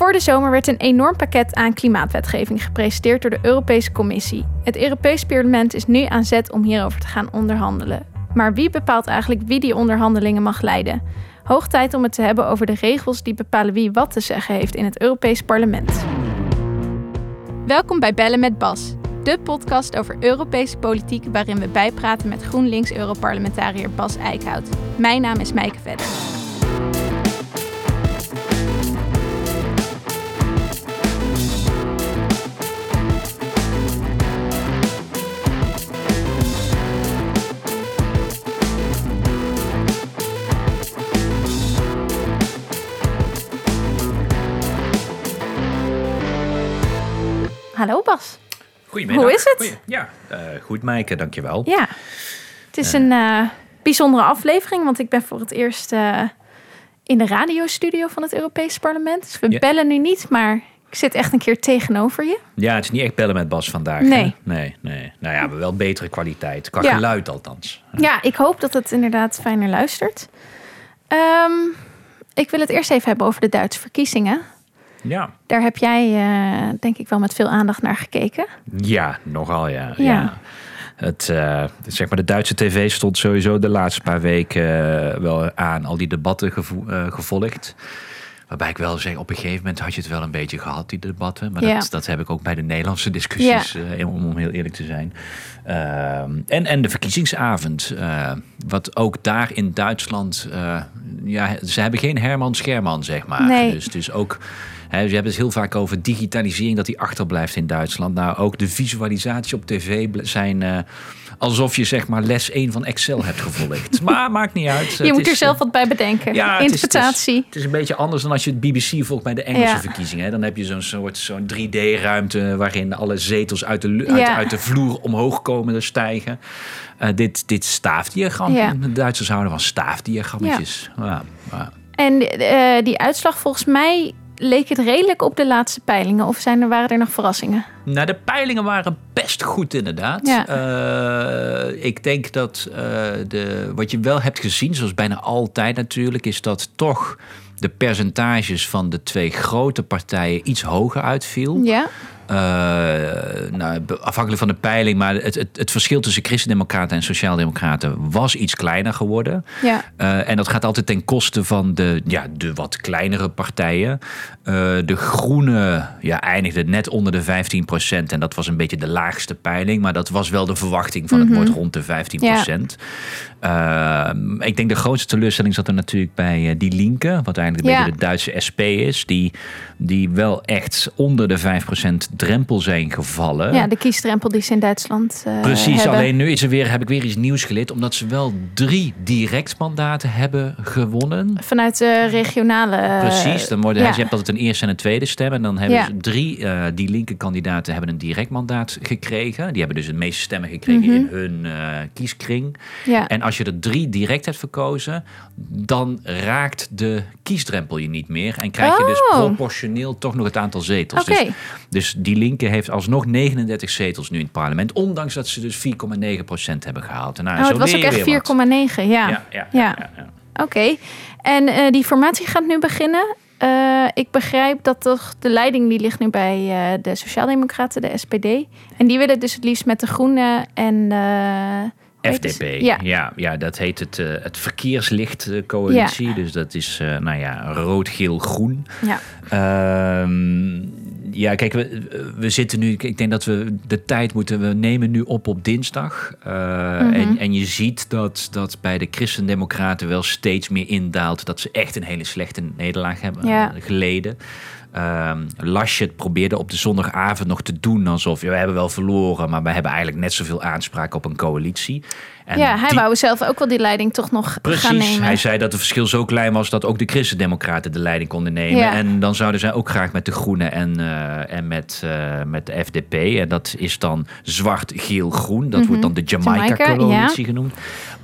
Voor de zomer werd een enorm pakket aan klimaatwetgeving gepresenteerd door de Europese Commissie. Het Europees Parlement is nu aan zet om hierover te gaan onderhandelen. Maar wie bepaalt eigenlijk wie die onderhandelingen mag leiden? Hoog tijd om het te hebben over de regels die bepalen wie wat te zeggen heeft in het Europees Parlement. Welkom bij Bellen met Bas, de podcast over Europese politiek waarin we bijpraten met GroenLinks-Europarlementariër Bas Eickhout. Mijn naam is Mijke Vedder. Hallo Bas. Goedemiddag. Hoe is het? Goeie- ja, eh, goed Maaike, dankjewel. Ja, het is een eh, bijzondere aflevering, want ik ben voor het eerst eh, in de radiostudio van het Europees Parlement. Dus we Ja. bellen nu niet, maar ik zit echt een keer tegenover je. Ja, het is niet echt bellen met Bas vandaag. Nee. hè? Nee, nee. Nou ja, wel betere kwaliteit. Qua Ja. geluid althans. Ja, ik hoop dat het inderdaad fijner luistert. Ehm, ik wil het eerst even hebben over de Duitse verkiezingen. Ja. Daar heb jij eh, denk ik wel met veel aandacht naar gekeken. Ja, nogal ja. Ja. Het, eh, zeg maar, de Duitse tv stond sowieso de laatste paar weken eh, wel aan al die debatten gevo- gevolgd. Waarbij ik wel zeg, op een gegeven moment had je het wel een beetje gehad, die debatten. Maar Ja. dat, dat heb ik ook bij de Nederlandse discussies, om, om heel eerlijk te zijn. Ehm, en, en de verkiezingsavond. wat ook daar in Duitsland... ja, ze hebben geen Herman Scherman, zeg maar. Nee. Dus, dus ook... Hè, ze hebben het heel vaak over digitalisering, dat die achterblijft in Duitsland. Nou, ook de visualisatie op tv zijn eh, alsof je zeg maar les 1 van Excel hebt gevolgd. maar maakt niet uit. Je Het moet is, er zelf eh, wat bij bedenken. ja, het is- Interpretatie. Het is een beetje anders dan als je het BBC volgt bij de Engelse Ja. verkiezingen. Hè. Dan heb je zo'n soort zo'n 3D-ruimte waarin alle zetels uit de, uit, Ja. uit de vloer omhoog komen en stijgen. Eh, dit, dit staafdiagram. Ja. De Duitsers houden van staafdiagrammetjes. Ja. Ja, En eh, die uitslag, volgens mij leek het redelijk op de laatste peilingen. Of zijn er, waren er nog verrassingen? Nou, de peilingen waren best goed inderdaad. Ja. Eh, ik denk dat eh, de, wat je wel hebt gezien, zoals bijna altijd natuurlijk, is dat toch de percentages van de twee grote partijen iets hoger uitviel. Ja. Eh, nou, afhankelijk van de peiling, maar het, het, het verschil tussen Christendemocraten en Sociaaldemocraten was iets kleiner geworden. Ja. Eh, en dat gaat altijd ten koste van de, ja, de wat kleinere partijen. Eh, de Groene ja, eindigde net onder de 15% En dat was een beetje de laagste peiling. Maar dat was wel de verwachting van het wordt rond de 15% Eh, ik denk de grootste teleurstelling zat er natuurlijk bij eh, Die Linke. Wat eigenlijk een Ja. beetje de Duitse SP is. Die, die wel echt onder de 5% drempel zijn gevallen. ja, de kiesdrempel die ze in Duitsland eh, Precies, hebben. alleen nu is er weer, heb ik weer iets nieuws geleerd. Omdat ze wel drie directmandaten hebben gewonnen. Vanuit de regionale... Precies, dan worden, ja. je hebt altijd een eerste en een tweede stem. En dan hebben Ja. ze drie, eh, die linker kandidaten hebben een direct mandaat gekregen. Die hebben dus de meeste stemmen gekregen Mhm. in hun eh, kieskring. Ja. En als je er drie direct hebt verkozen, dan raakt de kiesdrempel je niet meer. En krijg je dus Oh. proportioneel toch nog het aantal zetels. Dus, dus die linker heeft alsnog 39 zetels nu in het parlement. Ondanks dat ze dus 4,9% hebben gehaald. En nou, Oh, zo het was ook echt weer wat. 4,9. Ja. Ja, ja, ja, Ja. ja, ja. Oké. En eh, die formatie gaat nu beginnen. Eh, ik begrijp dat toch de leiding die ligt nu bij eh, de Sociaaldemocraten, de SPD. En die willen dus het liefst met de Groenen en eh, heet het? FDP, Ja. ja. Ja, dat heet het, eh, het verkeerslichtcoalitie. Dus dat is, eh, nou ja, rood, geel, groen. Ja. Ja, kijk, we, we zitten nu. Ik denk dat we de tijd moeten. We nemen nu op op dinsdag. Eh, Mhm. en, en je ziet dat, dat bij de Christendemocraten wel steeds meer indaalt. dat ze echt een hele slechte nederlaag hebben Ja. eh, geleden. Ehm Laschet probeerde op de zondagavond nog te doen alsof ja, we hebben wel verloren, maar we hebben eigenlijk net zoveel aanspraak op een coalitie. En ja, hij die- wou zelf ook wel die leiding toch nog gaan Precies, nemen. hij zei dat het verschil zo klein was dat ook de Christendemocraten de leiding konden nemen. Ja. En dan zouden zij ook graag met de Groenen en, eh, en met, eh, met de FDP. En dat is dan zwart-geel-groen. Dat wordt dan de Mhm. Jamaica, Jamaica-coalitie genoemd.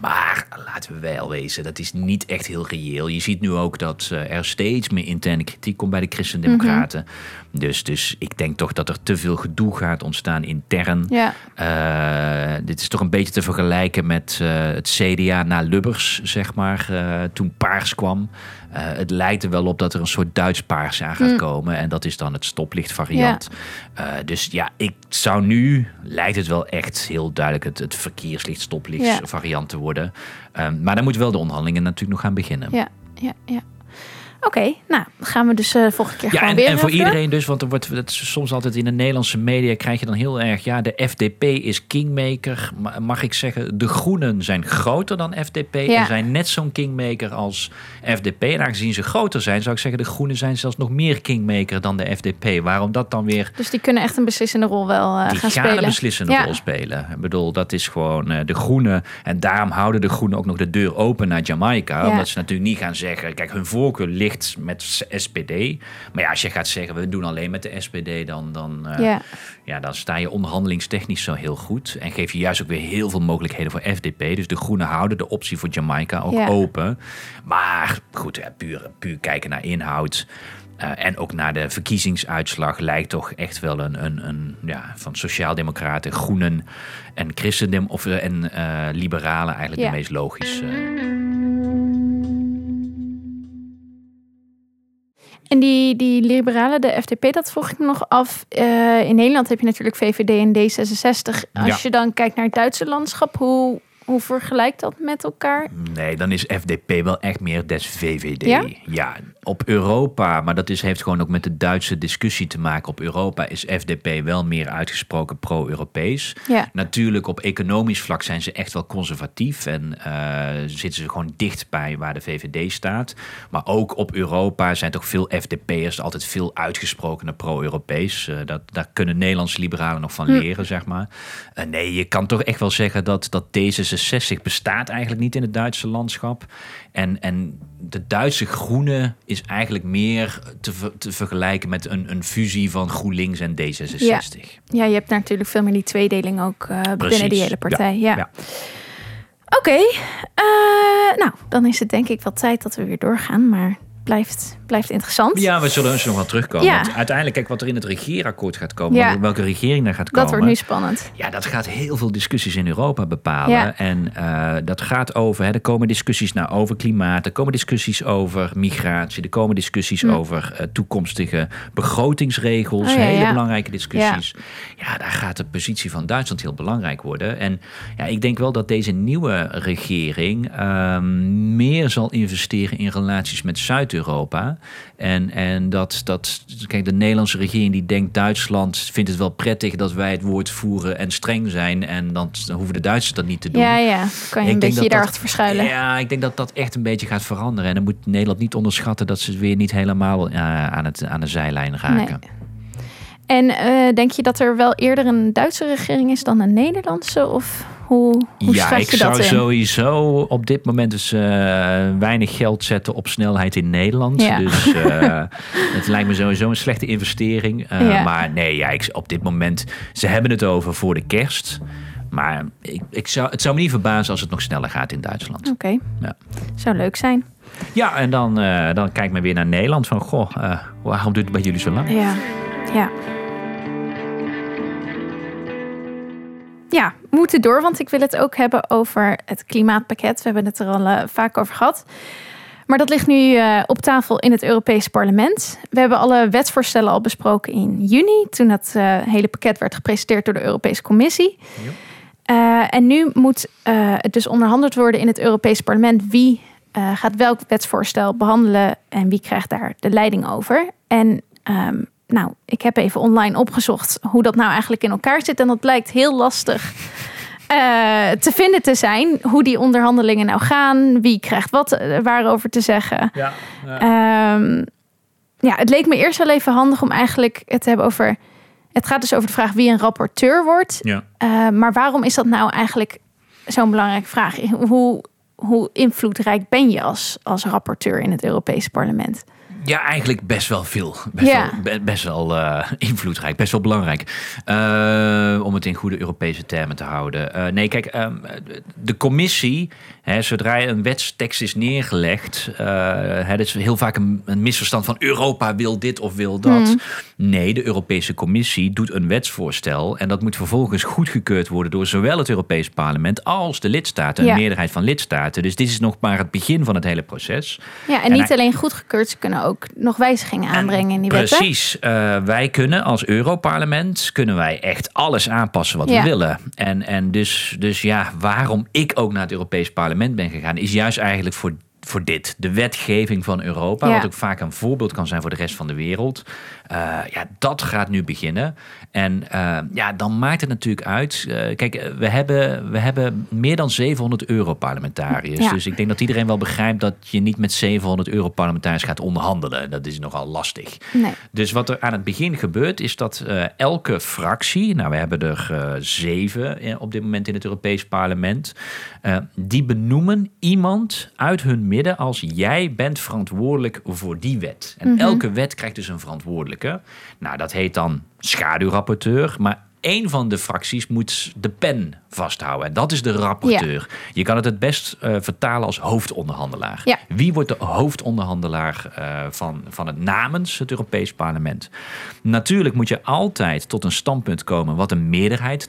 Maar laten we wel wezen, dat is niet echt heel reëel. Je ziet nu ook dat eh, er steeds meer interne kritiek komt bij de Christendemocraten. Democraten. Dus, dus ik denk toch dat er te veel gedoe gaat ontstaan intern. Ja. Dit is toch een beetje te vergelijken met eh, het CDA na Lubbers, zeg maar, eh, toen Paars kwam. Eh, het lijkt er wel op dat er een soort Duits paars aan gaat Mm. komen. En dat is dan het stoplicht variant. Eh, dus ja, ik zou nu, lijkt het wel echt heel duidelijk het, het verkeerslicht stoplicht Ja. variant te worden. Ehm, maar dan moeten wel de onderhandelingen natuurlijk nog gaan beginnen. Ja, ja, ja. Oké, nou, gaan we dus eh volgende keer Ja, gewoon en, weer en voor iedereen dus, want er wordt het is soms altijd in de Nederlandse media krijg je dan heel erg, ja, de FDP is kingmaker. Ma- Mag ik zeggen, de Groenen zijn groter dan FDP Ja. en zijn net zo'n kingmaker als FDP. En aangezien ze groter zijn, zou ik zeggen, de Groenen zijn zelfs nog meer kingmaker dan de FDP. Waarom dat dan weer Dus die kunnen echt een beslissende rol wel eh, die gaan gaan spelen. een beslissende Ja. rol spelen. Ik bedoel, dat is gewoon eh, de Groenen. En daarom houden de Groenen ook nog de deur open naar Jamaica. Ja. Omdat ze natuurlijk niet gaan zeggen... Kijk, hun voorkeur ligt met SPD. Maar ja, als je gaat zeggen, we doen alleen met de SPD... dan, dan, eh, Ja. ja, dan sta je onderhandelingstechnisch zo heel goed. En geef je juist ook weer heel veel mogelijkheden voor FDP. Dus de Groenen houden de optie voor Jamaica ook Ja. open. Maar goed, ja, puur, puur kijken naar inhoud... eh, en ook naar de verkiezingsuitslag lijkt toch echt wel een, een, een ja, van sociaaldemocraten, groenen en christendem of eh, en liberalen eigenlijk de meest logische. En die, die liberalen, de FDP, dat vroeg ik me nog af. Eh, in Nederland heb je natuurlijk VVD en D66. Als Ja. je dan kijkt naar het Duitse landschap, hoe, hoe vergelijkt dat met elkaar? Nee, dan is FDP wel echt meer des VVD. Ja? op Europa, maar dat is, heeft gewoon ook met de Duitse discussie te maken. Op Europa is FDP wel meer uitgesproken pro-Europees. Ja. Natuurlijk, op economisch vlak zijn ze echt wel conservatief en eh, zitten ze gewoon dicht bij waar de VVD staat. Maar ook op Europa zijn toch veel FDP'ers altijd veel uitgesprokener pro-Europees. Eh, dat, daar kunnen Nederlandse liberalen nog van leren, zeg maar. Eh, nee, je kan toch echt wel zeggen dat, dat D66 bestaat eigenlijk niet in het Duitse landschap. En, en de Duitse groene is eigenlijk meer te, te vergelijken met een, een fusie van GroenLinks en D66. Ja. Ja, je hebt natuurlijk veel meer die tweedeling ook eh, binnen die hele partij. Ja. ja. Oké, eh, nou, dan is het denk ik wel tijd dat we weer doorgaan. Maar blijft, blijft interessant. Ja, we zullen eens nog wel terugkomen. Ja. Uiteindelijk, kijk wat er in het regeerakkoord gaat komen. Ja. welke- regering daar gaat komen. dat wordt nu spannend. Ja, dat gaat heel veel discussies in Europa bepalen. Ja. En eh, dat gaat over, hè, er komen discussies nou over klimaat, er komen discussies over migratie, er komen discussies Hm. over eh, toekomstige begrotingsregels, Oh, hele belangrijke discussies. Ja. daar gaat de positie van Duitsland heel belangrijk worden. En ja, ik denk wel dat deze nieuwe regering ehm, meer zal investeren in relaties met Zuid-Europa. En, en dat, dat, kijk, de Nederlandse regering die denkt Duitsland vindt het wel prettig dat wij het woord voeren en streng zijn. En dan, dan hoeven de Duitsers dat niet te doen. Ja, ja. Kan je Ik een beetje dat daarachter verschuilen. Ja, ik denk dat dat echt een beetje gaat veranderen. En dan moet Nederland niet onderschatten dat ze weer niet helemaal eh, aan, het, aan de zijlijn raken. En eh, denk je dat er wel eerder een Duitse regering is dan een Nederlandse? Of hoe, hoe ja, ik zou in? sowieso op dit moment dus eh, weinig geld zetten op snelheid in Nederland. Ja. Dus eh, het lijkt me sowieso een slechte investering. Eh, Ja. Maar nee, ja, ik, op dit moment, ze hebben het over voor de kerst. Maar ik, ik zou, het zou me niet verbazen als het nog sneller gaat in Duitsland. Oké, Ja. zou leuk zijn. Ja, en dan, dan kijk maar weer naar Nederland. Van, goh, waarom duurt het bij jullie zo lang? Ja, ja. Ja, we moeten door, want ik wil het ook hebben over het klimaatpakket. We hebben het er al eh, vaak over gehad. Maar dat ligt nu eh, op tafel in het Europees Parlement. We hebben alle wetsvoorstellen al besproken in juni, toen dat eh, hele pakket werd gepresenteerd door de Europese Commissie. En nu moet het dus onderhandeld worden in het Europees Parlement wie gaat welk wetsvoorstel behandelen en wie krijgt daar de leiding over. En ehm, nou, ik heb even online opgezocht hoe dat nou eigenlijk in elkaar zit. En dat blijkt heel lastig eh, te vinden te zijn. Hoe die onderhandelingen nou gaan. Wie krijgt wat eh, waarover te zeggen. Ja, Ehm, ja, het leek me eerst wel even handig om eigenlijk het te hebben over. Het gaat dus over de vraag wie een rapporteur wordt. ja. Eh, maar waarom is dat nou eigenlijk zo'n belangrijke vraag? Hoe, hoe invloedrijk ben je als, als rapporteur in het Europese parlement? Ja, eigenlijk best wel veel. Best Ja. wel, be- best wel eh, invloedrijk, best wel belangrijk. Uh, om het in goede Europese termen te houden. Uh, nee, kijk, um, de commissie, zodra een wetstekst is neergelegd, uh, het is heel vaak een, een, misverstand van Europa wil dit of wil dat. Hmm. Nee, de Europese Commissie doet een wetsvoorstel en dat moet vervolgens goedgekeurd worden door zowel het Europees Parlement als de lidstaten, een meerderheid van lidstaten. Dus dit is nog maar het begin van het hele proces. Ja, en, En niet hij- alleen goedgekeurd, ze kunnen ook nog wijzigingen aanbrengen in die wetten. Precies. Eh, wij kunnen als Europarlement kunnen wij echt alles aanpassen wat Ja. we willen. En, en dus, dus ja, waarom ik ook naar het Europees Parlement ben gegaan, is juist eigenlijk voor, voor dit. De wetgeving van Europa, Ja. wat ook vaak een voorbeeld kan zijn voor de rest van de wereld. Eh, ja, dat gaat nu beginnen. En eh, ja, dan maakt het natuurlijk uit. eh, kijk, eh, we hebben, we hebben meer dan 700 Europarlementariërs. Ja. Dus ik denk dat iedereen wel begrijpt dat je niet met 700 Europarlementariërs gaat onderhandelen. Dat is nogal lastig. Nee. Dus wat er aan het begin gebeurt, is dat elke fractie, nou we hebben er zeven op dit moment in het Europees Parlement, die benoemen iemand uit hun midden als jij bent verantwoordelijk voor die wet. En elke wet krijgt dus een verantwoordelijke. Nou, dat heet dan schaduwrapporteur, maar één van de fracties moet de pen vasthouden. En dat is de rapporteur. Je kan het het best eh, vertalen als hoofdonderhandelaar. Ja. Wie wordt de hoofdonderhandelaar eh, van, van het namens het Europees Parlement? Natuurlijk moet je altijd tot een standpunt komen wat een meerderheid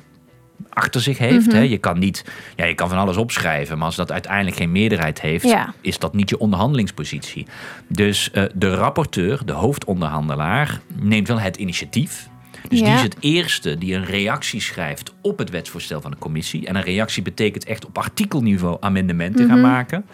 achter zich heeft. hè. Je kan niet, ja, je kan van alles opschrijven, maar als dat uiteindelijk geen meerderheid heeft, Ja. is dat niet je onderhandelingspositie. Dus eh, de rapporteur, de hoofdonderhandelaar, neemt wel het initiatief. Dus die is het eerste die een reactie schrijft op het wetsvoorstel van de commissie. En een reactie betekent echt op artikelniveau amendementen gaan maken.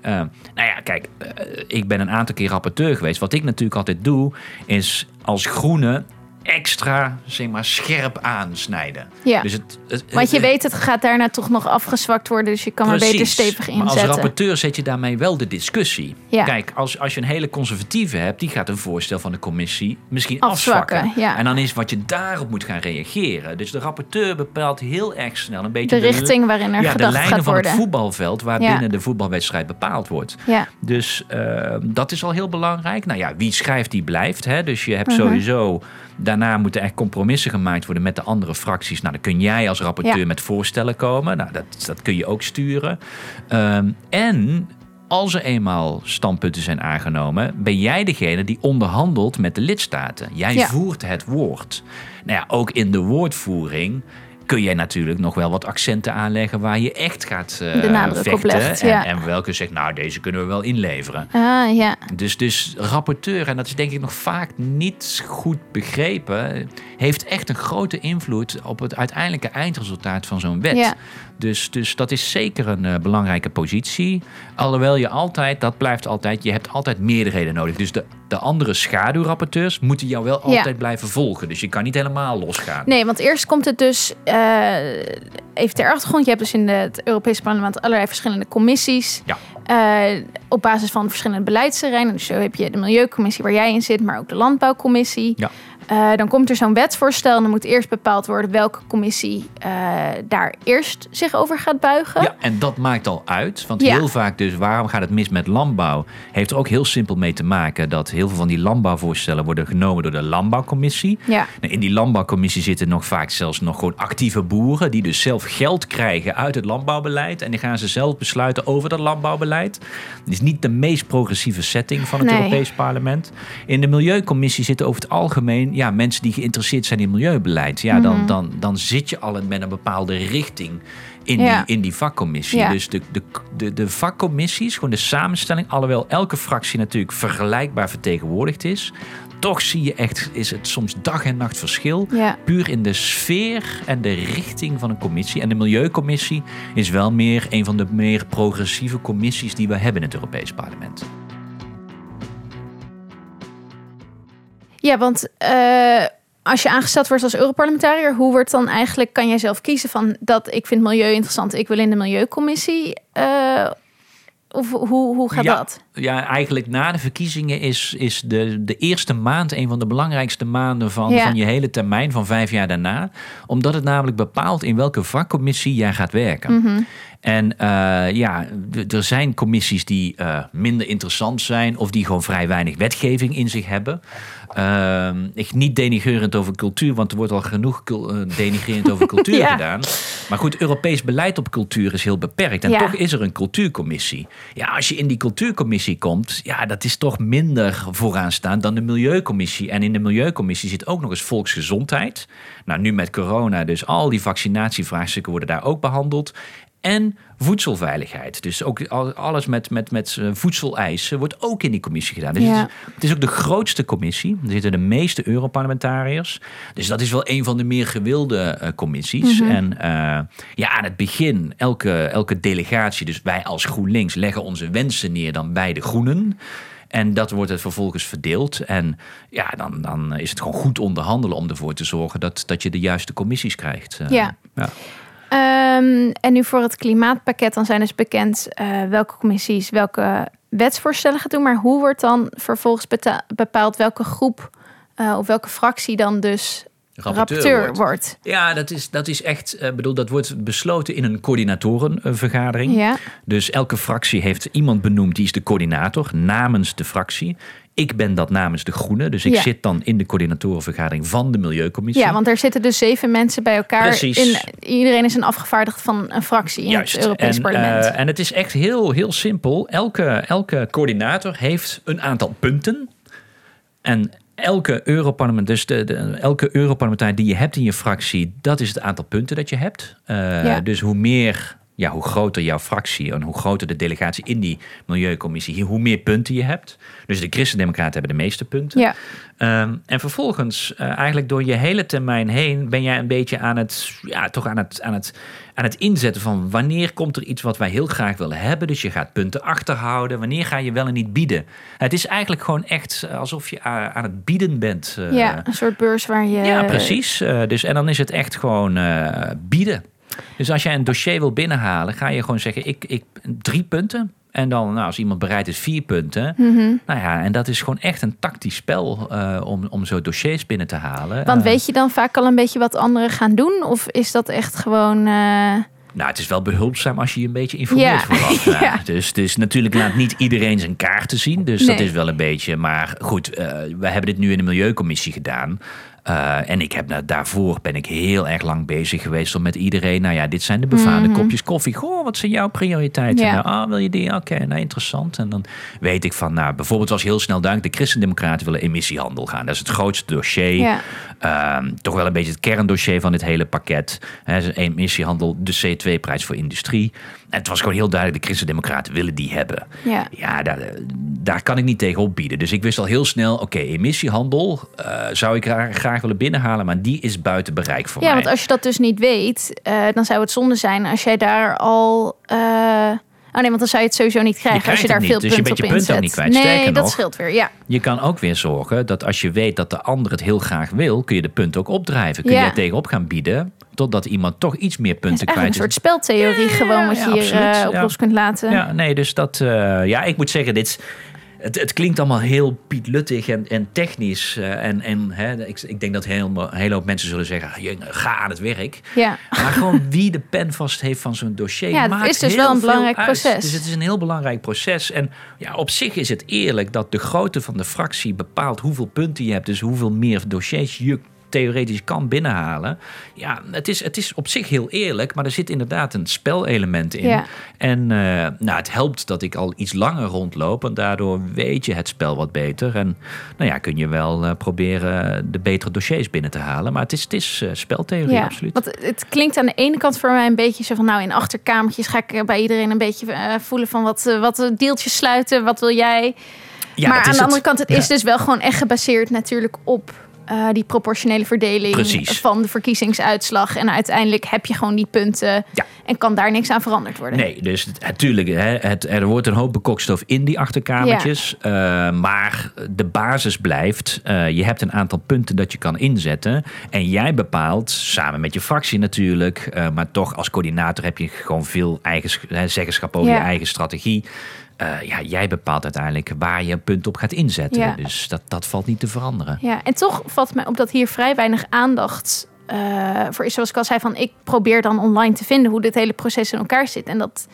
Eh, nou ja, kijk, eh, ik ben een aantal keer rapporteur geweest. Wat ik natuurlijk altijd doe, is als groene extra zeg maar, scherp aansnijden. Ja. Dus het, het- Want je weet, het gaat daarna toch nog afgezwakt worden. Dus je kan er beter Precies. stevig Maar als inzetten. rapporteur zet je daarmee wel de discussie. Ja. Kijk, als, als je een hele conservatieve hebt, die gaat een voorstel van de commissie misschien Afzwakken, afzwakken. ja. En dan is wat je daarop moet gaan reageren. Dus de rapporteur bepaalt heel erg snel een beetje de richting waarin er ja, de gedacht lijnen gaat van worden. het voetbalveld waar Ja. binnen de voetbalwedstrijd bepaald wordt. Ja. Dus eh, dat is al heel belangrijk. Nou ja, wie schrijft, die blijft. Hè? Dus je hebt Mhm. sowieso... Daarna moeten er compromissen gemaakt worden met de andere fracties. Nou, dan kun jij als rapporteur Ja. met voorstellen komen. Nou, dat, dat kun je ook sturen. Ehm, en als er eenmaal standpunten zijn aangenomen... ben jij degene die onderhandelt met de lidstaten. Jij Ja. voert het woord. Nou ja, ook in de woordvoering kun jij natuurlijk nog wel wat accenten aanleggen waar je echt gaat eh De nadruk op vechten. en welke zegt, nou, deze kunnen we wel inleveren. Ah, ja. Dus, dus rapporteur, en dat is denk ik nog vaak niet goed begrepen, heeft echt een grote invloed op het uiteindelijke eindresultaat van zo'n wet. Ja. Dus, dus dat is zeker een eh, belangrijke positie. Alhoewel je altijd, dat blijft altijd, je hebt altijd meerderheden nodig. Dus de, de andere schaduwrapporteurs moeten jou wel Ja. altijd blijven volgen. Dus je kan niet helemaal losgaan. Nee, want eerst komt het dus eh, even ter achtergrond. Je hebt dus in het Europese parlement allerlei verschillende commissies. Ja. eh, op basis van verschillende beleidsterreinen. Dus zo heb je de Milieucommissie waar jij in zit, maar ook de Landbouwcommissie. Ja. Eh, dan komt er zo'n wetsvoorstel en dan moet eerst bepaald worden welke commissie eh, daar eerst zich over gaat buigen. Ja, en dat maakt al uit. Want Ja. heel vaak dus, waarom gaat het mis met landbouw? Heeft er ook heel simpel mee te maken dat heel veel van die landbouwvoorstellen worden genomen door de landbouwcommissie. Ja. Nou, In die landbouwcommissie zitten nog vaak zelfs nog gewoon actieve boeren die dus zelf geld krijgen uit het landbouwbeleid. En die gaan ze zelf besluiten over dat landbouwbeleid. Het is niet de meest progressieve setting van het Nee. Europees Parlement. In de Milieucommissie zitten over het algemeen ja, mensen die geïnteresseerd zijn in milieubeleid. Ja, Mhm. dan, dan, dan zit je al met een bepaalde richting in, Ja. die, in die vakcommissie. Ja. Dus de, de, de, de vakcommissies, gewoon de samenstelling, alhoewel elke fractie natuurlijk vergelijkbaar vertegenwoordigd is. Toch zie je echt, is het soms dag en nacht verschil. Ja. Puur in de sfeer en de richting van een commissie. En de Milieucommissie is wel meer een van de meer progressieve commissies die we hebben in het Europees Parlement. Ja, want eh, als je aangesteld wordt als Europarlementariër, hoe wordt dan eigenlijk, kan jij zelf kiezen van dat ik vind milieu interessant, ik wil in de Milieucommissie? eh, of hoe, hoe gaat ja, dat? Ja, eigenlijk na de verkiezingen is, is de, de eerste maand een van de belangrijkste maanden van, Ja. van je hele termijn van vijf jaar daarna. Omdat het namelijk bepaalt in welke vakcommissie jij gaat werken. Mhm. En uh, ja, er zijn commissies die uh, minder interessant zijn of die gewoon vrij weinig wetgeving in zich hebben. Uh, ik niet denigrerend over cultuur, want er wordt al genoeg denigrerend over cultuur ja. gedaan. Maar goed, Europees beleid op cultuur is heel beperkt. En ja. toch is er een cultuurcommissie. Ja, als je in die cultuurcommissie komt, ja, dat is toch minder vooraanstaand dan de Milieucommissie. En in de Milieucommissie zit ook nog eens volksgezondheid. Nou, nu met corona, dus al die vaccinatievraagstukken worden daar ook behandeld en voedselveiligheid. Dus ook alles met, met, met eh, voedseleisen wordt ook in die commissie gedaan. Dus ja. het, is, ook de grootste commissie. Er zitten de meeste Europarlementariërs. Dus dat is wel een van de meer gewilde uh, commissies. Mhm. En uh, ja, aan het begin, elke, elke delegatie, dus wij als GroenLinks, leggen onze wensen neer dan bij de Groenen. En dat wordt het vervolgens verdeeld. En ja, dan, dan is het gewoon goed onderhandelen om ervoor te zorgen dat, dat je de juiste commissies krijgt. ja. ja. Um, en nu voor het klimaatpakket, dan zijn dus bekend uh, welke commissies welke wetsvoorstellen gaan doen. Maar hoe wordt dan vervolgens bepaald welke groep uh, of welke fractie dan dus rapporteur, wordt. Ja, dat is, dat is echt, uh, bedoel, dat wordt besloten in een coördinatorenvergadering. Ja. Dus elke fractie heeft iemand benoemd die is de coördinator namens de fractie. Ik ben dat namens de Groenen. Dus ik Ja. zit dan in de coördinatorenvergadering van de Milieucommissie. Ja, want er zitten dus zeven mensen bij elkaar. Precies. In, iedereen is een afgevaardigd van een fractie in Juist. het Europees en, Parlement. eh, en het is echt heel, heel simpel. Elke, elke coördinator heeft een aantal punten. En elke Europarlement, dus de, de, elke Europarlementariër die je hebt in je fractie, dat is het aantal punten dat je hebt. Eh, Ja. Dus hoe meer, ja, hoe groter jouw fractie en hoe groter de delegatie in die Milieucommissie, hoe meer punten je hebt. Dus de Christen-Democraten hebben de meeste punten. ja. Ehm, en vervolgens, eh, eigenlijk door je hele termijn heen, ben jij een beetje aan het, ja, toch aan het, aan het, aan het inzetten van wanneer komt er iets wat wij heel graag willen hebben. Dus je gaat punten achterhouden. Wanneer ga je wel en niet bieden? Het is eigenlijk gewoon echt alsof je aan het bieden bent. eh, ja, een soort beurs waar je... ja, precies. Eh, dus, en dan is het echt gewoon eh, bieden. Dus als jij een dossier wil binnenhalen, ga je gewoon zeggen: ik, ik, drie punten. En dan, nou, als iemand bereid is, vier punten. Mhm. Nou ja, en dat is gewoon echt een tactisch spel eh, om, om zo dossiers binnen te halen. Want Eh, weet je dan vaak al een beetje wat anderen gaan doen? Of is dat echt gewoon... eh, Nou, het is wel behulpzaam als je je een beetje informeert Ja. vooraf. Ja. Ja. Dus, dus natuurlijk laat niet iedereen zijn kaarten zien. Dus dat is wel een beetje. Maar goed, eh we hebben dit nu in de Milieucommissie gedaan. Eh, en ik heb nou, daarvoor ben ik heel erg lang bezig geweest om met iedereen. Nou ja, dit zijn de befaamde Mhm. kopjes koffie. Goh, wat zijn jouw prioriteiten? Ja. Nou, ah, wil je die? Oké, nou interessant. En dan weet ik van, nou, bijvoorbeeld was heel snel duidelijk: de Christendemocraten willen emissiehandel gaan. Dat is het grootste dossier. ja. Ehm, toch wel een beetje het kerndossier van dit hele pakket. Hè, emissiehandel, de CO2-prijs voor industrie. Het was gewoon heel duidelijk, de Christen-Democraten willen die hebben. Ja. Ja, daar, daar kan ik niet tegen opbieden. Dus ik wist al heel snel, oké, emissiehandel eh, zou ik graag, graag willen binnenhalen, maar die is buiten bereik voor ja, mij. want als je dat dus niet weet, eh, dan zou het zonde zijn als jij daar al... eh, Oh nee, want dan zou je het sowieso niet krijgen als krijgt je daar het veel niet, dus je punten bent op je inzet. punt ook niet kwijt. Nee, Sterker dat nog, scheelt weer, ja. Je kan ook weer zorgen dat als je weet dat de ander het heel graag wil, kun je de punten ook opdrijven. Kun Ja. je tegenop gaan bieden, totdat iemand toch iets meer Het is punten eigenlijk kwijt een soort speltheorie gewoon wat ja, je hier absoluut, eh, op ja. los kunt laten. Ja, nee, dus dat. eh, ja, ik moet zeggen, dit. is- Het, het klinkt allemaal heel pietluttig en, en technisch. eh, en en hè, ik, ik denk dat heel, een hele hoop mensen zullen zeggen: "Ah, "Jongen, ga aan het werk. Ja. Maar gewoon wie de pen vast heeft van zo'n dossier. Ja, maakt is dus heel wel een belangrijk uit. proces. Dus het is een heel belangrijk proces. En ja, op zich is het eerlijk dat de grootte van de fractie bepaalt hoeveel punten je hebt. Dus hoeveel meer dossiers je theoretisch kan binnenhalen. Ja, het is, het is op zich heel eerlijk, maar er zit inderdaad een spelelement in. Ja. En eh, nou, het helpt dat ik al iets langer rondloop. En daardoor weet je het spel wat beter. En nou ja, kun je wel eh, proberen de betere dossiers binnen te halen. Maar het is, het is eh, speltheorie, Ja, absoluut. want het klinkt aan de ene kant voor mij een beetje zo van... nou, in achterkamertjes ga ik bij iedereen een beetje voelen van... wat, wat deeltjes sluiten, wat wil jij? Ja, maar aan de het. andere kant, het Ja. is dus wel gewoon echt gebaseerd natuurlijk op... eh, die proportionele verdeling Precies. van de verkiezingsuitslag. En uiteindelijk heb je gewoon die punten Ja. en kan daar niks aan veranderd worden. Nee, dus natuurlijk, er wordt een hoop bekokstof in die achterkamertjes. Eh, maar de basis blijft, eh, je hebt een aantal punten dat je kan inzetten. En jij bepaalt, samen met je fractie natuurlijk, maar toch als coördinator heb je gewoon veel eigen zeggenschap over Ja. je eigen strategie. Eh, ja, jij bepaalt uiteindelijk waar je een punt op gaat inzetten. Ja. Dus dat, dat valt niet te veranderen. Ja, en toch valt mij op dat hier vrij weinig aandacht eh, voor zoals ik al zei, van ik probeer dan online te vinden hoe dit hele proces in elkaar zit. En dat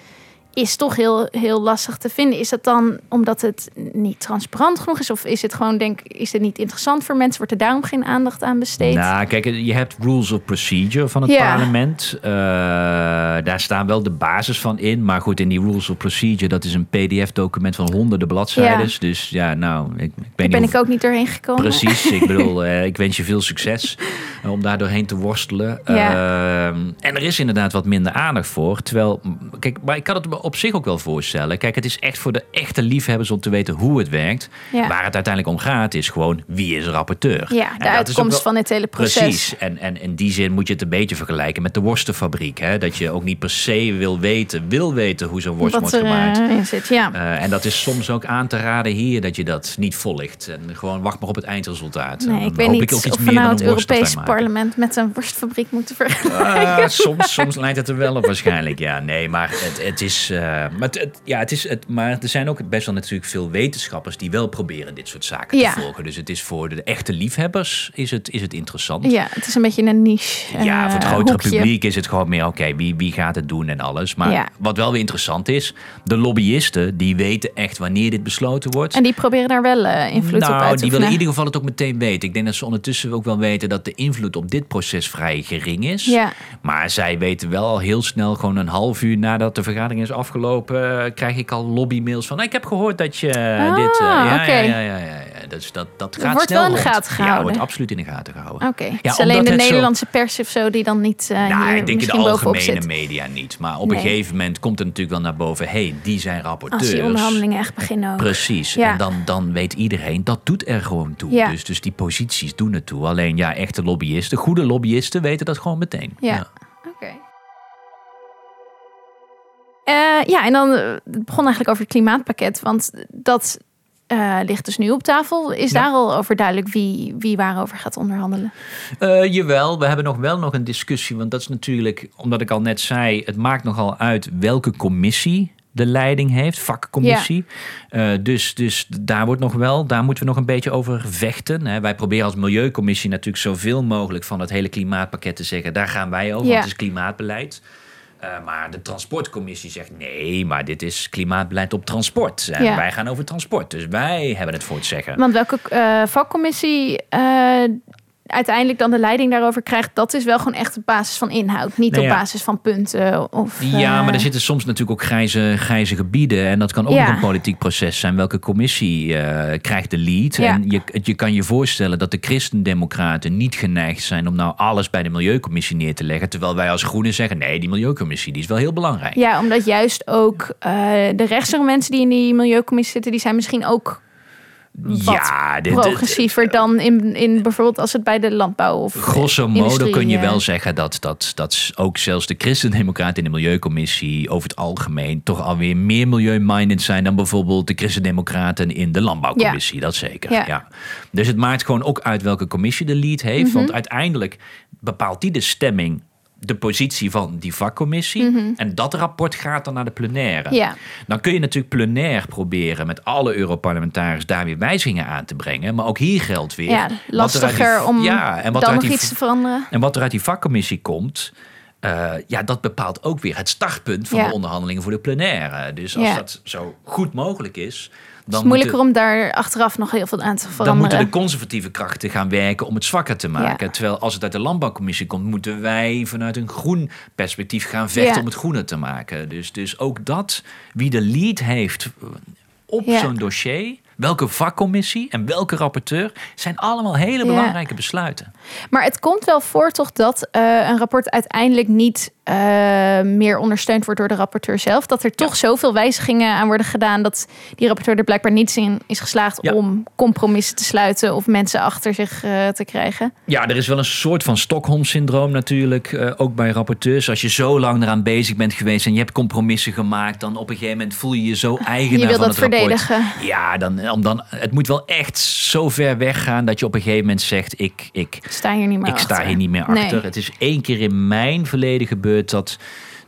is toch heel, heel lastig te vinden. Is dat dan omdat het niet transparant genoeg is? Of is het gewoon, denk is het niet interessant voor mensen? Wordt er daarom geen aandacht aan besteed? Nou, kijk, je hebt rules of procedure van het Ja. parlement. Eh, daar staan wel de basis van in. Maar goed, in die rules of procedure, dat is een pdf-document van honderden bladzijden. Dus ja, nou, ik, ik weet Daar ben ik ook niet doorheen gekomen. Precies, ik bedoel, eh, ik wens je veel succes eh, om daar doorheen te worstelen. Ja. Ehm, en er is inderdaad wat minder aandacht voor. Terwijl, kijk, maar ik kan het me op zich ook wel voorstellen. Kijk, het is echt voor de echte liefhebbers om te weten hoe het werkt. Ja. Waar het uiteindelijk om gaat, is gewoon wie is rapporteur. Ja, En de dat is ook uitkomst wel- van dit hele proces. Precies. En, en in die zin moet je het een beetje vergelijken met de worstenfabriek. Hè? Dat je ook niet per se wil weten, wil weten hoe zo'n worst Wat wordt er gemaakt. eh, in zit, ja. Eh, en dat is soms ook aan te raden hier dat je dat niet volgt. En gewoon wacht maar op het eindresultaat. En Nee, ik weet niet ik of we nou het maken. parlement met een worstfabriek moeten vergelijken. Ah, soms, soms lijkt het er wel op waarschijnlijk. Ja, nee, maar het, het is. Eh, maar, ja, het is het, maar er zijn ook best wel natuurlijk veel wetenschappers die wel proberen dit soort zaken Ja. te volgen. Dus het is voor de echte liefhebbers is het, is het interessant. Ja, het is een beetje een niche. Ja, eh, voor het grotere hoekje. publiek is het gewoon meer, oké, wie, wie gaat het doen en alles. Maar Ja. wat wel weer interessant is, de lobbyisten, die weten echt wanneer dit besloten wordt. En die proberen daar wel eh, invloed op nou, uit te die willen in ieder geval het ook meteen weten. Ik denk dat ze ondertussen ook wel weten dat de invloed op dit proces vrij gering is. Ja. Maar zij weten wel al heel snel, gewoon een half uur nadat de vergadering is afgelopen, eh, krijg ik al lobbymails van. "Nou, Ik heb gehoord dat je eh, Ah, dit. eh, ja, ja, ja, ja, ja, ja. Dus dat, dat gaat wordt snel wel in de gaten Ja, gehouden. wordt absoluut in de gaten gehouden. Oké, het Ja, is alleen de zo- Nederlandse pers of zo die dan niet eh Nou, hier ik denk in de algemene media niet. Maar op Nee. een gegeven moment komt het natuurlijk wel naar boven. hey, die zijn rapporteurs. Als die onderhandelingen echt beginnen ook. Precies. Ja. En dan, dan weet iedereen, dat doet er gewoon toe. Ja. Dus, dus die posities doen het toe. Alleen ja, echte lobbyisten, goede lobbyisten weten dat gewoon meteen. Ja. Ja, en dan eh, het begon eigenlijk over het klimaatpakket, want dat eh, ligt dus nu op tafel. Is Ja. daar al over duidelijk wie, wie waarover gaat onderhandelen? Eh, jawel, we hebben nog wel nog een discussie. Want dat is natuurlijk, omdat ik al net zei, het maakt nogal uit welke commissie de leiding heeft, vakcommissie. Eh, dus, dus daar wordt nog wel, daar moeten we nog een beetje over vechten. Hè. Wij proberen als Milieucommissie natuurlijk zoveel mogelijk van het hele klimaatpakket te zeggen. Daar gaan wij over, Ja. want het is klimaatbeleid. Eh, maar de transportcommissie zegt nee, maar dit is klimaatbeleid op transport. En Ja. wij gaan over transport. Dus wij hebben het voor het zeggen. Want welke eh, vakcommissie eh, uiteindelijk dan de leiding daarover krijgt, dat is wel gewoon echt op basis van inhoud, niet Nou op basis van punten. Of, Ja, eh, maar er zitten soms natuurlijk ook grijze, grijze gebieden. En dat kan ook Ja. een politiek proces zijn. Welke commissie eh, krijgt de lead? Ja. En je, je kan je voorstellen dat de christendemocraten niet geneigd zijn... om nou alles bij de Milieucommissie neer te leggen. Terwijl wij als Groenen zeggen... nee, die Milieucommissie die is wel heel belangrijk. Ja, omdat juist ook eh, de rechtse mensen die in die milieucommissie zitten, die zijn misschien ook Ja, dit- dit- progressiever dan in, in bijvoorbeeld als het bij de landbouw of Grosso modo kun je wel zeggen dat, dat, dat ook zelfs de christendemocraten in de Milieucommissie over het algemeen toch alweer meer milieu-minded zijn dan bijvoorbeeld de christendemocraten in de Landbouwcommissie. Dat zeker. Ja. Ja. Dus het maakt gewoon ook uit welke commissie de lead heeft. Mhm. Want uiteindelijk bepaalt die de stemming de positie van die vakcommissie. En dat rapport gaat dan naar de plenaire. Mhm. Ja. Dan kun je natuurlijk plenair proberen met alle Europarlementariërs daar weer wijzigingen aan te brengen. Maar ook hier geldt weer. ja, er die- lastiger om ja, en wat dan nog die iets te veranderen. en wat er uit die vakcommissie komt, eh, ja, dat bepaalt ook weer het startpunt van Ja. de onderhandelingen voor de plenaire. Dus als Ja. dat zo goed mogelijk is, Het dan, is moeilijker moeten, om daar achteraf nog heel veel aan te dan veranderen. moeten de conservatieve krachten gaan werken om het zwakker te maken. Ja. Terwijl als het uit de landbouwcommissie komt, moeten wij vanuit een groen perspectief gaan vechten Ja. om het groener te maken. Dus, dus ook dat, wie de lead heeft op Ja. zo'n dossier, welke vakcommissie en welke rapporteur, zijn allemaal hele Ja. belangrijke besluiten. Maar het komt wel voor toch dat eh, een rapport uiteindelijk niet eh, meer ondersteund wordt door de rapporteur zelf. Dat er toch zoveel wijzigingen aan worden gedaan dat die rapporteur er blijkbaar niet in is geslaagd Ja. om compromissen te sluiten of mensen achter zich eh, te krijgen. Ja, er is wel een soort van Stockholm-syndroom natuurlijk, ook bij rapporteurs. Als je zo lang eraan bezig bent geweest en je hebt compromissen gemaakt, dan op een gegeven moment voel je je zo eigenaar Je wil van dat het rapport. verdedigen. Ja, dan, om dan, het moet wel echt zo ver weggaan dat je op een gegeven moment zegt, ik, ik, sta hier niet meer ik sta achter. hier niet meer Nee. achter. Het is één keer in mijn verleden gebeurd dat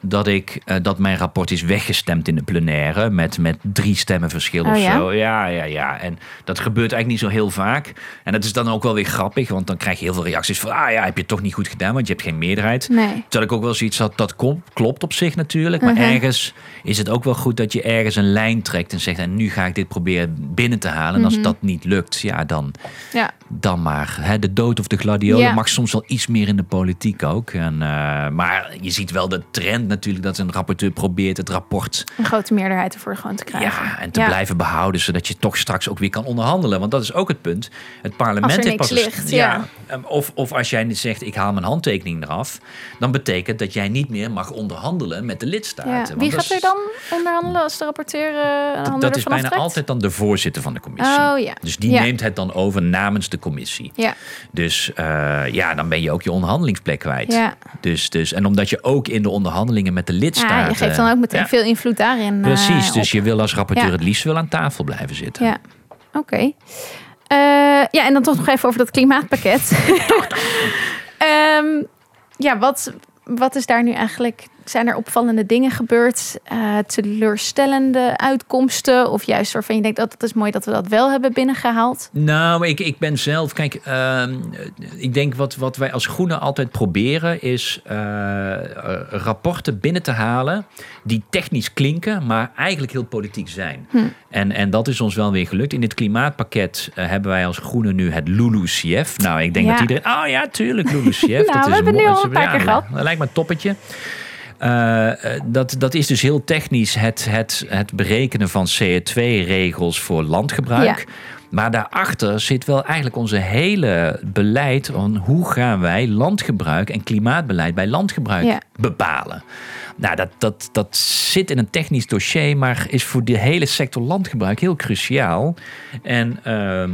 dat, ik, eh, dat mijn rapport is weggestemd in de plenaire met, met drie stemmen verschil Oh of ja? zo. Ja, ja, ja. En dat gebeurt eigenlijk niet zo heel vaak. En dat is dan ook wel weer grappig, want dan krijg je heel veel reacties van, ah ja, heb je het toch niet goed gedaan, want je hebt geen meerderheid. Nee. Terwijl ik ook wel zoiets had, dat klopt op zich natuurlijk. Maar Mhm. ergens is het ook wel goed dat je ergens een lijn trekt en zegt, en nu ga ik dit proberen binnen te halen. En als Mhm. dat niet lukt, ja, dan, Ja. dan maar. Hè, de dood of de gladiolen Ja. mag soms wel iets meer in de politiek ook. En, eh, maar je ziet wel de trend natuurlijk dat een rapporteur probeert het rapport Een grote meerderheid ervoor gewoon te krijgen. ja, en te Ja. blijven behouden, zodat je toch straks ook weer kan onderhandelen. Want dat is ook het punt. Het parlement heeft pas ligt, ja. um, Of, of als jij niet zegt, ik haal mijn handtekening eraf, dan betekent dat jij niet meer mag onderhandelen met de lidstaten. Ja. Wie gaat er dan onderhandelen als de rapporteur eh, Dat is bijna aftrekt? altijd dan de voorzitter van de commissie. Oh ja. Dus die Ja. neemt het dan over namens de commissie. Ja. Dus eh, ja, dan ben je ook je onderhandelingsplek kwijt. Ja. Dus, dus, en omdat je ook in de onderhandelingen met de lidstaten... ja, je geeft dan ook meteen Ja, veel invloed daarin. eh, Precies, op. dus je wil als rapporteur het liefst wel aan tafel blijven zitten. Ja, oké. Eh, ja, en dan toch nog even over dat klimaatpakket. Ehm, ja, wat, wat is daar nu eigenlijk? Zijn er opvallende dingen gebeurd? Eh, teleurstellende uitkomsten? Of juist waarvan je denkt, dat het is mooi dat we dat wel hebben binnengehaald? Nou, ik, ik ben zelf, kijk, ehm, ik denk wat, wat wij als Groenen altijd proberen is eh, eh, rapporten binnen te halen die technisch klinken, maar eigenlijk heel politiek zijn. Hm. En, en dat is ons wel weer gelukt. In dit klimaatpakket hebben wij als Groenen nu het LULUCF. Nou, ik denk Ja. dat iedereen, oh ja, tuurlijk, LULUCF. Nou, dat we is hebben nu al een paar Ja, keer gehad. Dat lijkt me een toppetje. Eh, eh, dat, dat is dus heel technisch het, het, het berekenen van CO2-regels voor landgebruik. Ja. Maar daarachter zit wel eigenlijk onze hele beleid van hoe gaan wij landgebruik en klimaatbeleid bij landgebruik Ja. bepalen. Nou, dat, dat, dat zit in een technisch dossier, maar is voor de hele sector landgebruik heel cruciaal. En ehm,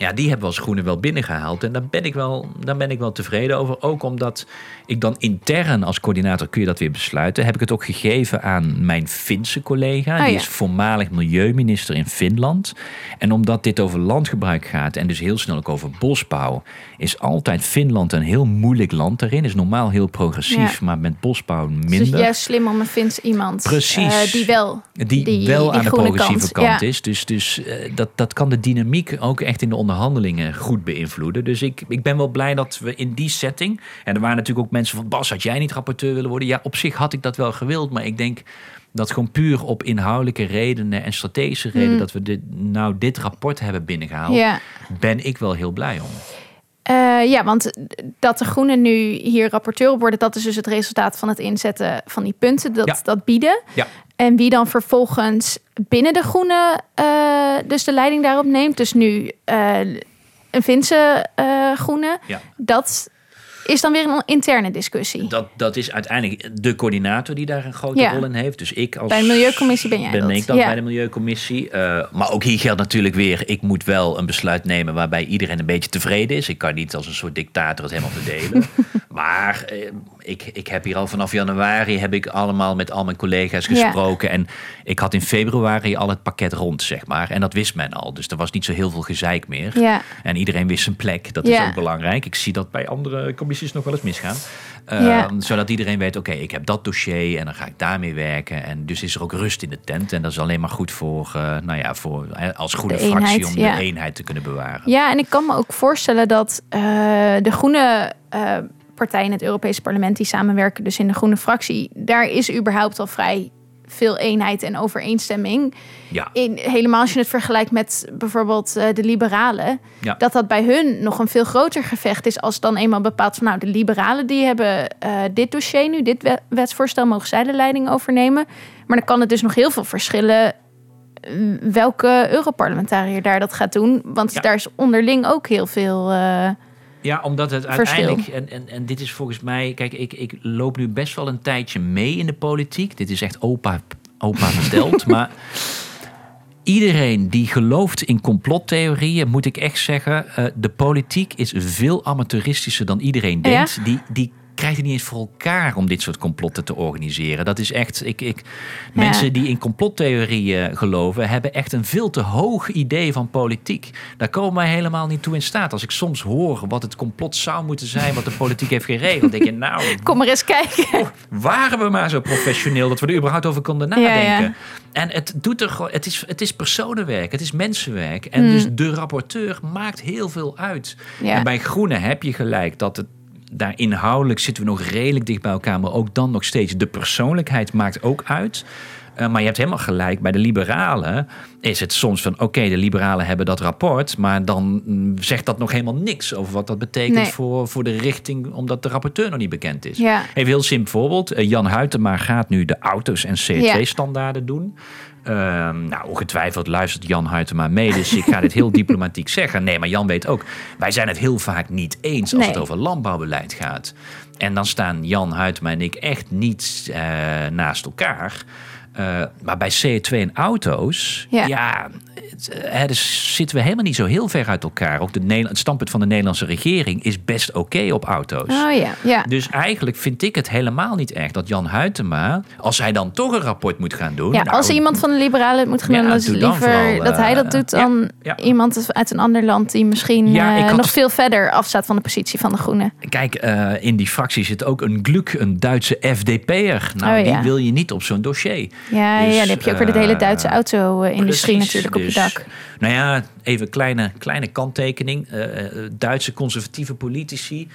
ja, die hebben we als Groenen wel binnengehaald. En daar ben, ik wel, daar ben ik wel tevreden over. Ook omdat ik dan intern als coördinator kun je dat weer besluiten. Heb ik het ook gegeven aan mijn Finse collega. Oh, die ja. is voormalig milieuminister in Finland. En omdat dit over landgebruik gaat en dus heel snel ook over bosbouw... is altijd Finland een heel moeilijk land daarin. Is normaal heel progressief, Ja. maar met bosbouw Dus minder. juist slim om een Fins iemand Precies. eh, die wel Die, die- wel die aan de groene progressieve kant, kant, ja. is. Dus, dus eh, dat, dat kan de dynamiek ook echt in de onderhandelingen goed beïnvloeden. Dus ik, ik ben wel blij dat we in die setting. En er waren natuurlijk ook mensen van Bas, had jij niet rapporteur willen worden? Ja, op zich had ik dat wel gewild. Maar ik denk dat gewoon puur op inhoudelijke redenen en strategische redenen dat we dit, nou dit rapport hebben binnengehaald. Mm. ja. Ben ik wel heel blij om. Eh, ja, want dat de Groenen nu hier rapporteur op worden, dat is dus het resultaat van het inzetten van die punten, dat, Ja. dat bieden. Ja. En wie dan vervolgens binnen de Groenen eh, dus de leiding daarop neemt, dus nu eh, een Finse Groene, Ja. dat is dan weer een interne discussie. Dat, dat is uiteindelijk de coördinator die daar een grote Ja. rol in heeft. Dus ik als Bij de Milieucommissie ben jij ben dat. ik Ja. bij de Milieucommissie. Eh, maar ook hier geldt natuurlijk weer, ik moet wel een besluit nemen waarbij iedereen een beetje tevreden is. Ik kan niet als een soort dictator het helemaal verdelen. maar eh, ik, ik heb hier al vanaf januari heb ik allemaal met al mijn collega's Ja. gesproken. En ik had in februari al het pakket rond, zeg maar. En dat wist men al. Dus er was niet zo heel veel gezeik meer. En iedereen wist zijn plek. Dat is ook belangrijk. Ik zie dat bij andere commissies nog wel eens misgaan. Eh, Ja. Zodat iedereen weet, oké, ik heb dat dossier en dan ga ik daarmee werken. En dus is er ook rust in de tent. En dat is alleen maar goed voor, eh, nou ja, voor eh, als groene De fractie eenheid, om ja. de eenheid te kunnen bewaren. Ja, en ik kan me ook voorstellen dat eh, de groene partijen in het Europese parlement die samenwerken, dus in de groene fractie, daar is überhaupt al vrij veel eenheid en overeenstemming. Ja, In, helemaal als je het vergelijkt met bijvoorbeeld eh, de liberalen, Ja. dat dat bij hun nog een veel groter gevecht is als dan eenmaal bepaald van nou de liberalen die hebben eh, dit dossier nu, dit we- wetsvoorstel mogen zij de leiding overnemen. Maar dan kan het dus nog heel veel verschillen eh, welke Europarlementariër daar dat gaat doen. Want Ja. daar is onderling ook heel veel. eh, ja omdat het uiteindelijk, en, en, en dit is volgens mij, kijk, ik, ik loop nu best wel een tijdje mee in de politiek. Dit is echt opa, opa verteld, maar iedereen die gelooft in complottheorieën, moet ik echt zeggen, eh, de politiek is veel amateuristischer dan iedereen denkt. Die, die krijgen niet eens voor elkaar om dit soort complotten te organiseren. Dat is echt, ik, ik, mensen die in complottheorieën geloven, hebben echt een veel te hoog idee van politiek. Daar komen wij helemaal niet toe in staat. Als ik soms hoor wat het complot zou moeten zijn, wat de politiek heeft geregeld, denk je, nou, Kom maar eens kijken. oh, waren we maar zo professioneel dat we er überhaupt over konden nadenken. Ja, ja. En het doet er het is, het is personenwerk, het is mensenwerk. En Hmm. dus de rapporteur maakt heel veel uit. En bij Groene heb je gelijk dat het daar inhoudelijk zitten we nog redelijk dicht bij elkaar, maar ook dan nog steeds de persoonlijkheid maakt ook uit. Eh, maar je hebt helemaal gelijk, bij de liberalen is het soms van... oké, de liberalen hebben dat rapport... maar dan mm, zegt dat nog helemaal niks over wat dat betekent... Nee. voor, voor de richting, omdat de rapporteur nog niet bekend is. Ja. Even heel simpel voorbeeld. Eh, Jan Huytema gaat nu de auto's en Ja. CO2-standaarden doen. Ehm, nou, ongetwijfeld luistert Jan Huytema mee, dus ik ga dit heel diplomatiek zeggen. Nee, maar Jan weet ook, wij zijn het heel vaak niet eens als Nee. het over landbouwbeleid gaat. En dan staan Jan Huytema en ik echt niet eh, naast elkaar. Eh, maar bij CO2 en auto's, Ja. ja, het, eh, hè, dus zitten we helemaal niet zo heel ver uit elkaar. Ook de, het standpunt van de Nederlandse regering is best oké op auto's. Oh ja, ja. Dus eigenlijk vind ik het helemaal niet erg dat Jan Huytema, als hij dan toch een rapport moet gaan doen. Ja, nou, als iemand van de liberalen het moet gaan Ja, doen, dan is het liever vooral, dat hij dat eh, doet dan ja. iemand uit een ander land die misschien Ja, ik had- nog veel verder afstaat van de positie van de Groenen. Kijk, in die fractie zit ook een Gluk, een Duitse FDP'er. Nou, Oh, ja. die wil je niet op zo'n dossier. Ja, Dus, ja, dan heb je ook weer de hele eh, Duitse auto-industrie Precies, natuurlijk op je dus- dak. Nou ja, even een kleine, kleine kanttekening. Eh, eh, Duitse conservatieve politici.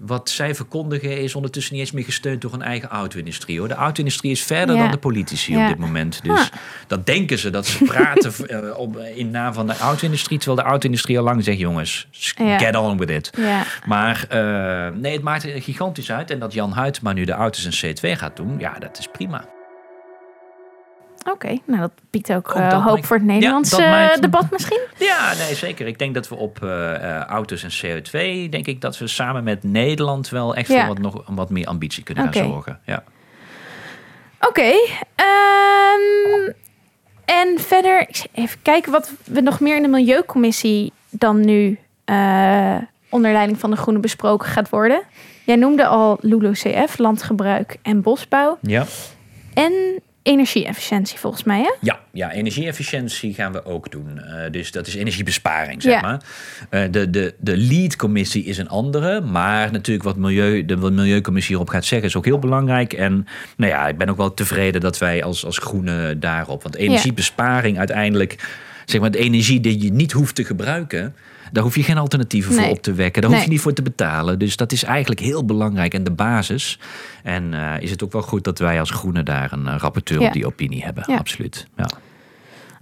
Wat zij verkondigen is ondertussen niet eens meer gesteund door hun eigen auto-industrie. Hoor. De auto-industrie is verder Ja. dan de politici Ja. op dit moment. Dus Ah. dat denken ze dat ze praten eh, op, in naam van de auto-industrie. Terwijl de auto-industrie al lang zegt: jongens, Ja. get on with it. Ja. Maar eh, nee, het maakt gigantisch uit. En dat Jan Huytema nu de auto's en C2 gaat doen, ja, dat is prima. Oké, nou dat biedt ook Ook eh, dat hoop voor het Nederlandse eh, debat misschien. Ja, nee, zeker. Ik denk dat we op eh, auto's en CO2, denk ik dat we samen met Nederland wel echt Ja. voor wat, nog, wat meer ambitie kunnen Oké. gaan zorgen. Ja. Oké. ehm, en verder, even kijken wat we nog meer in de Milieucommissie dan nu onder leiding van de Groenen besproken gaat worden. Jij noemde al LULUCF, landgebruik en bosbouw. Ja. En energieefficiëntie volgens mij, hè? Ja, ja, energieefficiëntie gaan we ook doen. Eh, dus dat is energiebesparing, zeg Ja. maar. Eh, de, de, de lead-commissie is een andere. Maar natuurlijk wat milieu, de wat Milieucommissie hierop gaat zeggen is ook heel belangrijk. En nou ja, ik ben ook wel tevreden dat wij als, als groene daarop... Want energiebesparing uiteindelijk... Zeg maar, de energie die je niet hoeft te gebruiken... Daar hoef je geen alternatieven Nee. voor op te wekken. Daar hoef je niet voor te betalen. Dus dat is eigenlijk heel belangrijk en de basis. En eh, is het ook wel goed dat wij als groene daar een eh, rapporteur Ja. op die opinie hebben. Ja. Absoluut. Ja.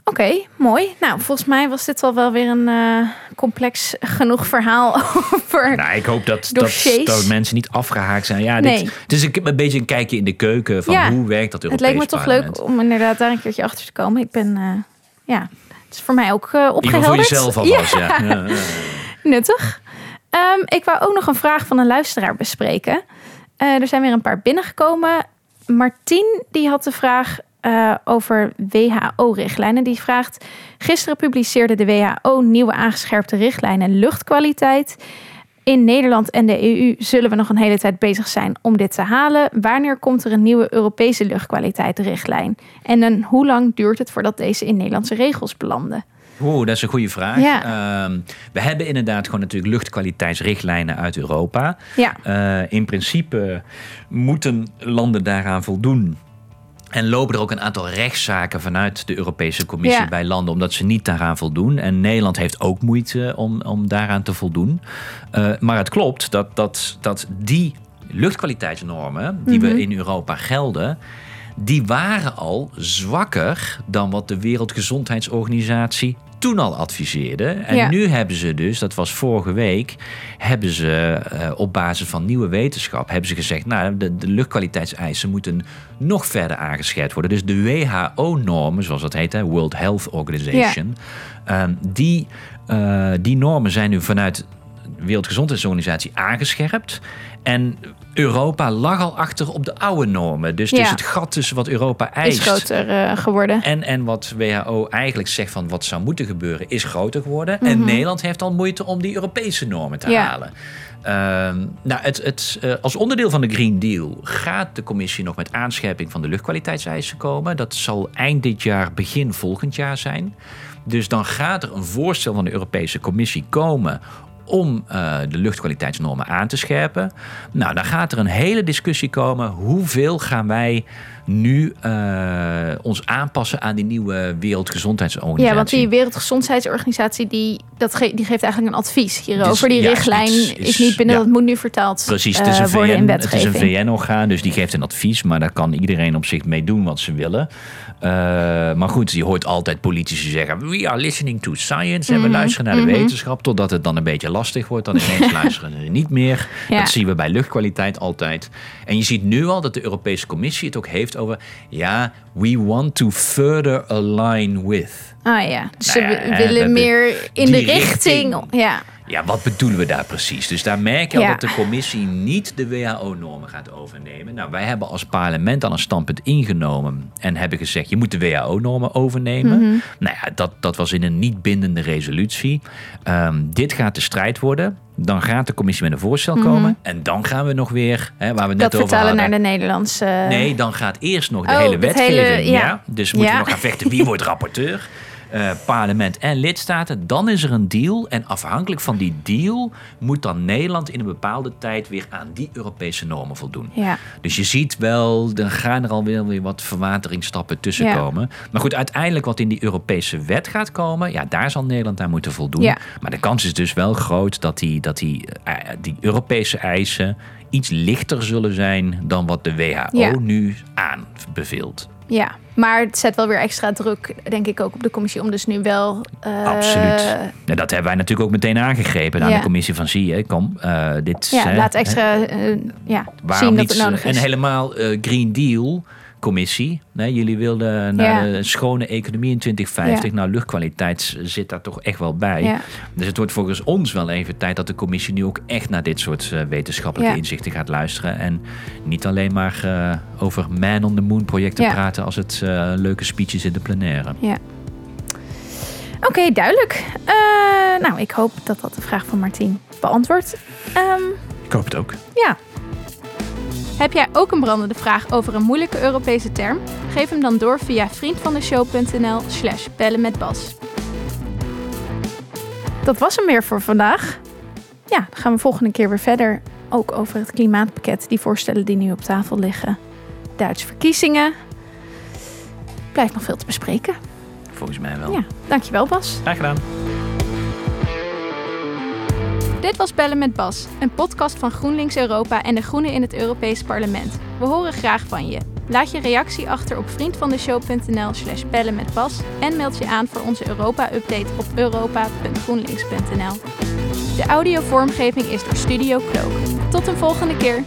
Oké, mooi. Nou, volgens mij was dit al wel weer een eh, complex genoeg verhaal over... Nou, ik hoop dat, dat, dat mensen niet afgehaakt zijn. Ja, Nee. dit, het is een, een beetje een kijkje in de keuken van Ja. hoe werkt dat Het Europees leek me toch parlement. leuk om inderdaad daar een keertje achter te komen. Ik ben, ja, het is voor mij ook geval opgehelderd. voor jezelf alvast, ja. ja. ja, ja. Nuttig. Ehm, ik wou ook nog een vraag van een luisteraar bespreken. Eh, er zijn weer een paar binnengekomen. Martien die had de vraag eh, over WHO-richtlijnen. Die vraagt: Gisteren publiceerde de WHO nieuwe aangescherpte richtlijnen luchtkwaliteit. In Nederland en de EU zullen we nog een hele tijd bezig zijn om dit te halen. Wanneer komt er een nieuwe Europese luchtkwaliteitsrichtlijn? En dan, hoe lang duurt het voordat deze in Nederlandse regels belanden? Oeh, dat is een goede vraag. Ja. Ehm, we hebben inderdaad gewoon natuurlijk luchtkwaliteitsrichtlijnen uit Europa. Ja, Eh, in principe moeten landen daaraan voldoen. En lopen er ook een aantal rechtszaken vanuit de Europese Commissie Ja. bij landen, omdat ze niet daaraan voldoen. En Nederland heeft ook moeite om, om daaraan te voldoen. Eh, maar het klopt dat, dat, dat die luchtkwaliteitsnormen die we in Europa gelden, die waren al zwakker dan wat de Wereldgezondheidsorganisatie toen al adviseerde. En Ja. nu hebben ze dus, dat was vorige week, hebben ze eh, op basis van nieuwe wetenschap hebben ze gezegd, nou, de, de luchtkwaliteitseisen moeten nog verder aangescherpt worden. Dus de WHO-normen, zoals dat heet, hè, World Health Organization, ehm, die, eh, die normen zijn nu vanuit Wereldgezondheidsorganisatie aangescherpt. En Europa lag al achter op de oude normen. Dus, dus het gat tussen wat Europa eist Is groter eh, geworden. en, en wat WHO eigenlijk zegt van wat zou moeten gebeuren, is groter geworden. Mhm. En Nederland heeft al moeite om die Europese normen te Ja. halen. Ehm, nou, het, het, eh, als onderdeel van de Green Deal gaat de commissie nog met aanscherping van de luchtkwaliteitseisen komen. Dat zal eind dit jaar, begin volgend jaar zijn. Dus dan gaat er een voorstel van de Europese Commissie komen om eh, de luchtkwaliteitsnormen aan te scherpen. Nou, dan gaat er een hele discussie komen. Hoeveel gaan wij nu eh, ons aanpassen aan die nieuwe Wereldgezondheidsorganisatie? Ja, want die Wereldgezondheidsorganisatie die, dat ge- die geeft eigenlijk een advies hierover. Dus, die ja, richtlijn is- is, is- niet binnen, ja. dat moet nu vertaald Precies, het eh, is een worden in VN, het is wetgeving. een VN-orgaan, dus die geeft een advies, maar daar kan iedereen op zich mee doen wat ze willen. Eh, maar goed, je hoort altijd politici zeggen: We are listening to science. En we Mhm, luisteren naar de mhm. wetenschap, totdat het dan een beetje lastig wordt. Dan ineens luisteren ze niet meer. Ja. Dat zien we bij luchtkwaliteit altijd. En je ziet nu al dat de Europese Commissie het ook heeft over: ja, we want to further align with. Ah ja, dus Nou ze ja, willen hebben meer in de richting. richting. Ja, Ja, wat bedoelen we daar precies? Dus daar merk je al Ja. dat de commissie niet de WHO-normen gaat overnemen. Nou, wij hebben als parlement al een standpunt ingenomen en hebben gezegd: je moet de WHO-normen overnemen. Mhm. Nou ja, dat, dat was in een niet bindende resolutie. Ehm, dit gaat de strijd worden. Dan gaat de commissie met een voorstel komen. En dan gaan we nog weer, hè, waar we net Mhm. dat over vertalen hadden. naar de Nederlandse. Nee, dan gaat eerst nog de Oh, hele wetgeving. hele- ja. ja. Dus moeten Ja. we nog gaan vechten wie wordt rapporteur. Eh, parlement en lidstaten. Dan is er een deal. En afhankelijk van die deal moet dan Nederland in een bepaalde tijd weer aan die Europese normen voldoen. Ja. Dus je ziet wel, er gaan er alweer weer wat verwateringsstappen tussen Ja. komen. Maar goed, uiteindelijk wat in die Europese wet gaat komen, ja, daar zal Nederland aan moeten voldoen. Ja. Maar de kans is dus wel groot dat die, dat die, eh, die Europese eisen iets lichter zullen zijn dan wat de WHO nu aanbeveelt. Ja, maar het zet wel weer extra druk, denk ik, ook op de commissie om dus nu wel. eh, Absoluut. Ja, dat hebben wij natuurlijk ook meteen aangegrepen aan Ja. de commissie van zie je, kom, eh, dit Ja, hè, laat extra eh, ja, Waarom zien dat niet het nodig en is. helemaal eh, Green Deal commissie. Nee, jullie wilden naar Ja. een schone economie in 2050. Ja. Nou, luchtkwaliteit zit daar toch echt wel bij. Ja. Dus het wordt volgens ons wel even tijd dat de commissie nu ook echt naar dit soort eh, wetenschappelijke Ja. inzichten gaat luisteren. En niet alleen maar eh, over man on the moon projecten Ja. praten als het eh, leuke speeches in de plenaire. Ja. Oké, duidelijk. Eh, nou, ik hoop dat dat de vraag van Martien beantwoordt. Ehm, Ik hoop het ook. ja. Heb jij ook een brandende vraag over een moeilijke Europese term? Geef hem dan door via vriendvandeshow.nl slash bellen met Bas. Dat was hem weer voor vandaag. Ja, dan gaan we volgende keer weer verder. Ook over het klimaatpakket, die voorstellen die nu op tafel liggen. Duitse verkiezingen. Blijft nog veel te bespreken. Volgens mij wel. Ja, dankjewel Bas. Graag gedaan. Dit was Bellen met Bas, een podcast van GroenLinks Europa en de Groenen in het Europees Parlement. We horen graag van je. Laat je reactie achter op vriendvandeshow.nl slash bellen met Bas en meld je aan voor onze Europa-update op europa.groenlinks.nl. De audiovormgeving is door Studio Cloak. Tot een volgende keer!